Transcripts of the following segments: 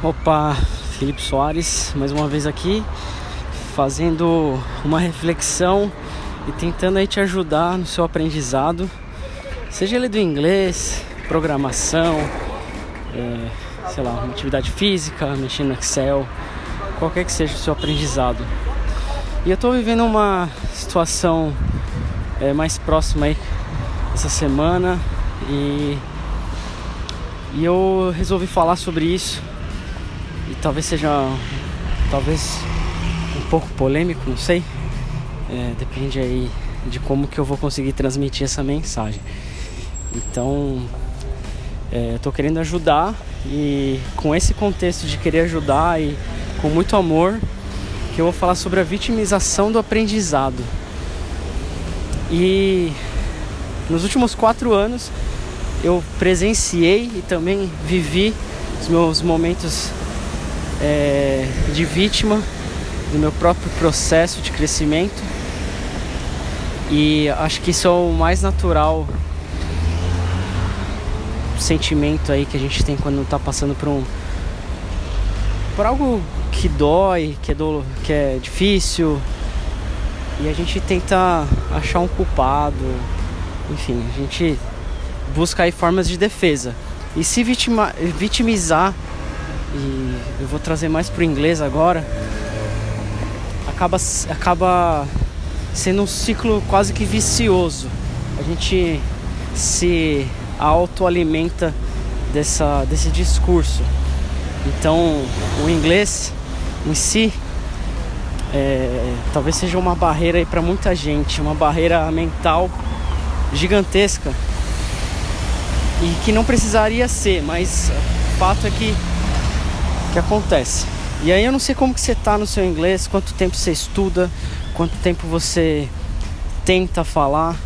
Opa, Felipe Soares, mais uma vez aqui, fazendo uma reflexão e tentando aí te ajudar no seu aprendizado, seja ele do inglês, programação, é, sei lá, uma atividade física, mexendo no Excel, qualquer que seja o seu aprendizado. E eu estou vivendo uma situação é, mais próxima aí essa semana e, e eu resolvi falar sobre isso e talvez seja talvez um pouco polêmico, não sei. É, depende aí de como que eu vou conseguir transmitir essa mensagem. Então, é, eu tô querendo ajudar e com esse contexto de querer ajudar e com muito amor, que eu vou falar sobre a vitimização do aprendizado. E nos últimos quatro anos eu presenciei e também vivi os meus momentos é, de vítima do meu próprio processo de crescimento. E acho que isso é o mais natural sentimento aí que a gente tem quando está passando por um por algo que dói, que é, do, que é difícil. E a gente tenta achar um culpado. Enfim, a gente busca aí formas de defesa. E se vitima, vitimizar e eu vou trazer mais pro inglês agora, acaba, acaba sendo um ciclo quase que vicioso. A gente se autoalimenta dessa, desse discurso. Então, o inglês em si é, talvez seja uma barreira para muita gente, uma barreira mental gigantesca e que não precisaria ser, mas o fato é que que acontece. E aí eu não sei como que você tá no seu inglês, quanto tempo você estuda, quanto tempo você tenta falar.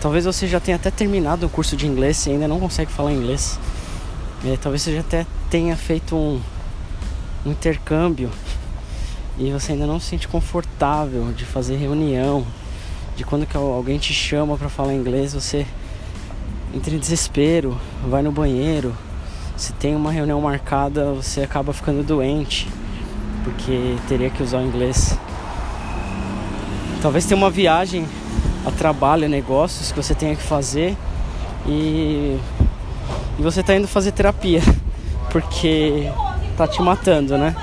Talvez você já tenha até terminado o curso de inglês e ainda não consegue falar inglês. É, talvez você já até tenha feito um, um intercâmbio e você ainda não se sente confortável de fazer reunião, de quando que alguém te chama para falar inglês, você entra em desespero, vai no banheiro, se tem uma reunião marcada, você acaba ficando doente, porque teria que usar o inglês. Talvez tenha uma viagem a trabalho, negócios que você tenha que fazer e, e você está indo fazer terapia, porque tá te matando, né?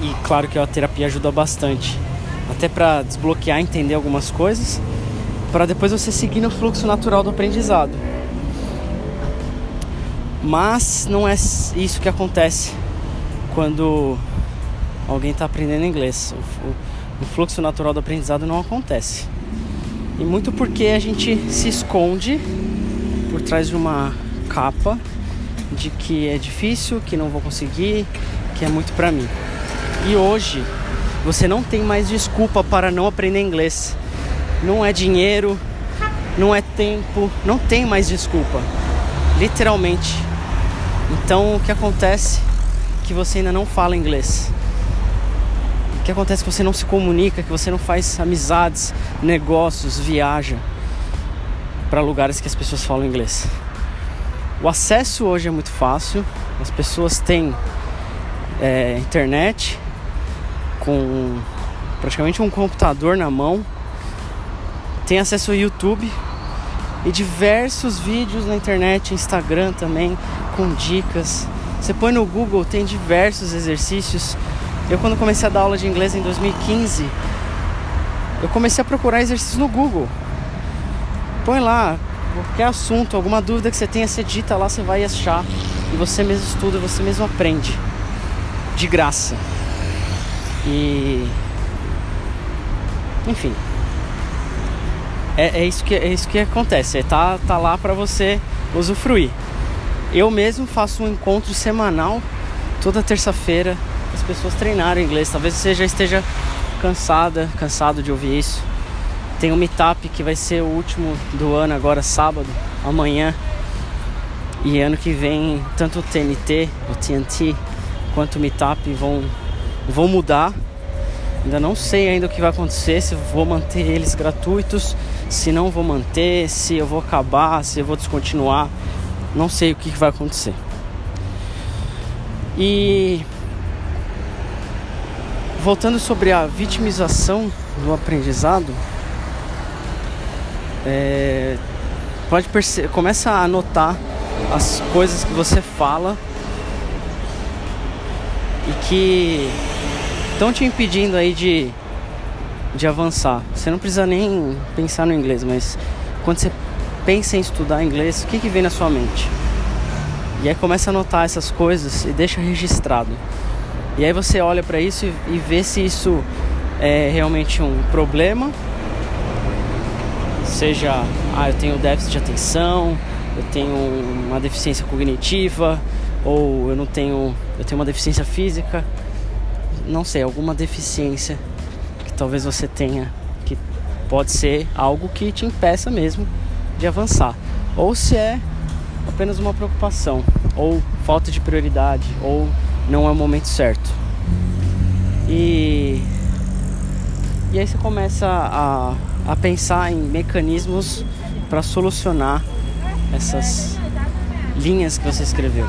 E claro que a terapia ajuda bastante, até para desbloquear, entender algumas coisas, para depois você seguir no fluxo natural do aprendizado. Mas não é isso que acontece quando alguém está aprendendo inglês. O, o, o, fluxo natural do aprendizado não acontece. E muito porque a gente se esconde por trás de uma capa de que é difícil, que não vou conseguir, que é muito para mim. E hoje você não tem mais desculpa para não aprender inglês. Não é dinheiro, não é tempo, não tem mais desculpa. Literalmente então o que acontece é que você ainda não fala inglês. O que acontece é que você não se comunica, que você não faz amizades, negócios, viaja para lugares que as pessoas falam inglês. O acesso hoje é muito fácil, as pessoas têm é, internet com praticamente um computador na mão, tem acesso ao YouTube e diversos vídeos na internet, Instagram também, com dicas. Você põe no Google, tem diversos exercícios. Eu quando comecei a dar aula de inglês em 2015, eu comecei a procurar exercícios no Google. Põe lá, qualquer assunto, alguma dúvida que você tenha, você dita lá, você vai achar. E você mesmo estuda, você mesmo aprende. De graça. E. Enfim. É, é, isso, que, é isso que acontece. É, tá, tá lá para você usufruir. Eu mesmo faço um encontro semanal toda terça-feira as pessoas treinarem inglês. Talvez você já esteja cansada, cansado de ouvir isso. Tem um meetup que vai ser o último do ano agora sábado, amanhã. E ano que vem tanto o TNT, o TNT, quanto o meetup vão vão mudar. Ainda não sei ainda o que vai acontecer, se vou manter eles gratuitos, se não vou manter, se eu vou acabar, se eu vou descontinuar. Não sei o que vai acontecer. E voltando sobre a vitimização do aprendizado, é, pode perceber, começa a notar as coisas que você fala e que estão te impedindo aí de, de avançar. Você não precisa nem pensar no inglês, mas quando você pensa em estudar inglês, o que, que vem na sua mente? E aí começa a notar essas coisas e deixa registrado. E aí você olha para isso e, e vê se isso é realmente um problema, seja, ah, eu tenho déficit de atenção, eu tenho uma deficiência cognitiva, ou eu não tenho, eu tenho uma deficiência física, não sei, alguma deficiência que talvez você tenha, que pode ser algo que te impeça mesmo de avançar, ou se é apenas uma preocupação, ou falta de prioridade, ou não é o momento certo. E, e aí você começa a, a pensar em mecanismos para solucionar essas linhas que você escreveu.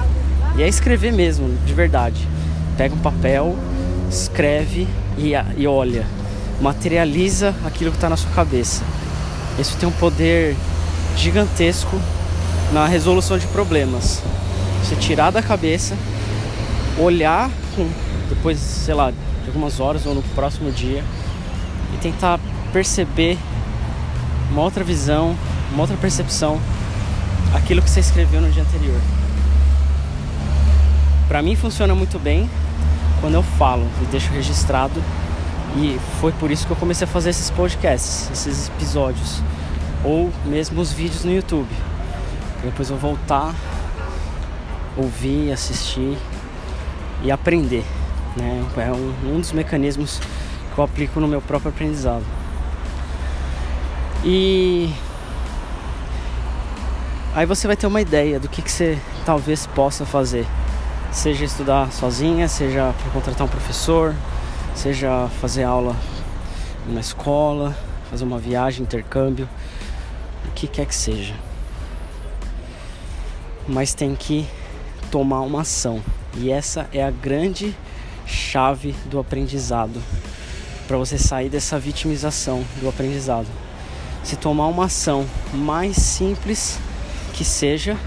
E é escrever mesmo, de verdade. Pega um papel, escreve e, e olha. Materializa aquilo que está na sua cabeça. Isso tem um poder gigantesco na resolução de problemas. Você tirar da cabeça, olhar depois, sei lá, de algumas horas ou no próximo dia e tentar perceber uma outra visão, uma outra percepção aquilo que você escreveu no dia anterior. Para mim funciona muito bem quando eu falo e deixo registrado e foi por isso que eu comecei a fazer esses podcasts, esses episódios ou mesmo os vídeos no YouTube. Depois eu voltar, ouvir, assistir e aprender. Né? É um, um dos mecanismos que eu aplico no meu próprio aprendizado. E aí você vai ter uma ideia do que, que você talvez possa fazer. Seja estudar sozinha, seja contratar um professor, seja fazer aula na escola, fazer uma viagem, intercâmbio, o que quer que seja. Mas tem que tomar uma ação. E essa é a grande chave do aprendizado para você sair dessa vitimização do aprendizado. Se tomar uma ação mais simples que seja,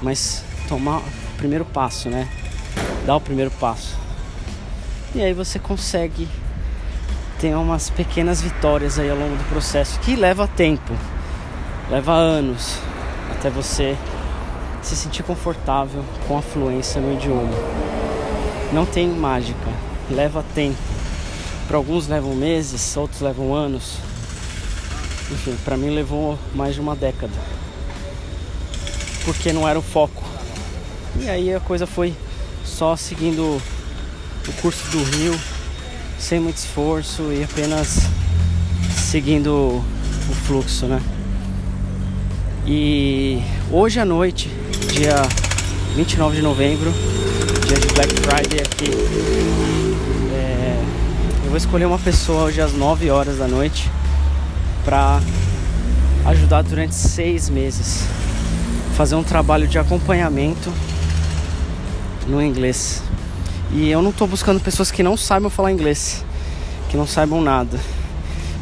mas tomar primeiro passo, né? Dar o primeiro passo. E aí você consegue ter umas pequenas vitórias aí ao longo do processo que leva tempo, leva anos até você se sentir confortável com a fluência no idioma. Não tem mágica, leva tempo. Para alguns levam meses, outros levam anos. Enfim, para mim levou mais de uma década. Porque não era o foco. E aí a coisa foi só seguindo o curso do rio, sem muito esforço e apenas seguindo o fluxo, né? E hoje à noite dia 29 de novembro, dia de Black Friday aqui. É, eu vou escolher uma pessoa hoje às 9 horas da noite para ajudar durante seis meses. Fazer um trabalho de acompanhamento no inglês. E eu não estou buscando pessoas que não saibam falar inglês, que não saibam nada.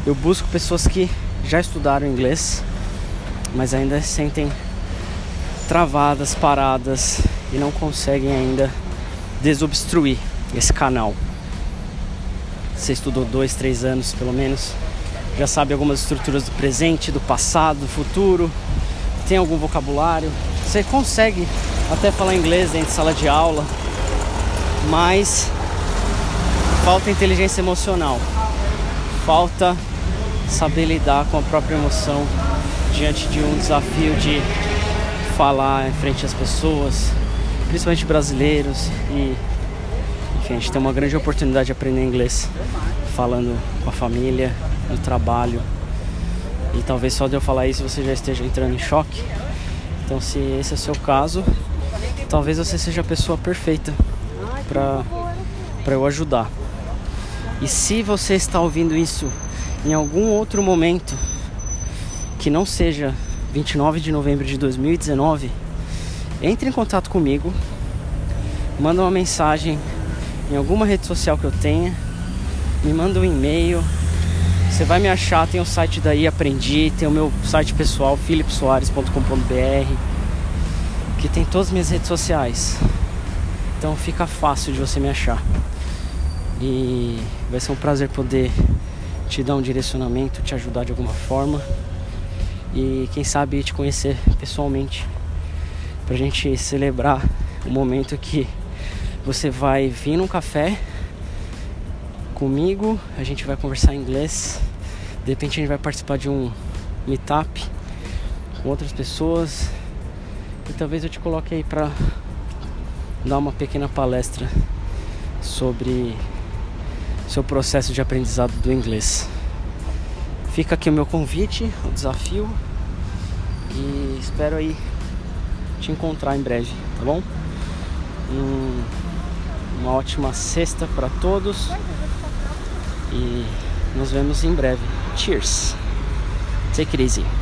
Eu busco pessoas que já estudaram inglês, mas ainda sentem travadas, paradas e não conseguem ainda desobstruir esse canal. Você estudou dois, três anos pelo menos, já sabe algumas estruturas do presente, do passado, do futuro, tem algum vocabulário, você consegue até falar inglês dentro de sala de aula, mas falta inteligência emocional, falta saber lidar com a própria emoção diante de um desafio de falar em frente às pessoas, principalmente brasileiros e enfim, a gente tem uma grande oportunidade de aprender inglês falando com a família, no trabalho. E talvez só de eu falar isso você já esteja entrando em choque. Então, se esse é o seu caso, talvez você seja a pessoa perfeita para para eu ajudar. E se você está ouvindo isso em algum outro momento que não seja 29 de novembro de 2019, entre em contato comigo manda uma mensagem em alguma rede social que eu tenha, me manda um e-mail. Você vai me achar, tem o site daí Aprendi, tem o meu site pessoal, philipsoares.com.br, que tem todas as minhas redes sociais. Então fica fácil de você me achar. E vai ser um prazer poder te dar um direcionamento, te ajudar de alguma forma e quem sabe te conhecer pessoalmente pra gente celebrar o momento que você vai vir num café comigo, a gente vai conversar em inglês, de repente a gente vai participar de um meetup com outras pessoas e talvez eu te coloque aí pra dar uma pequena palestra sobre seu processo de aprendizado do inglês. Fica aqui o meu convite, o desafio e espero aí te encontrar em breve, tá bom? Um, uma ótima sexta para todos e nos vemos em breve. Cheers! Take it easy.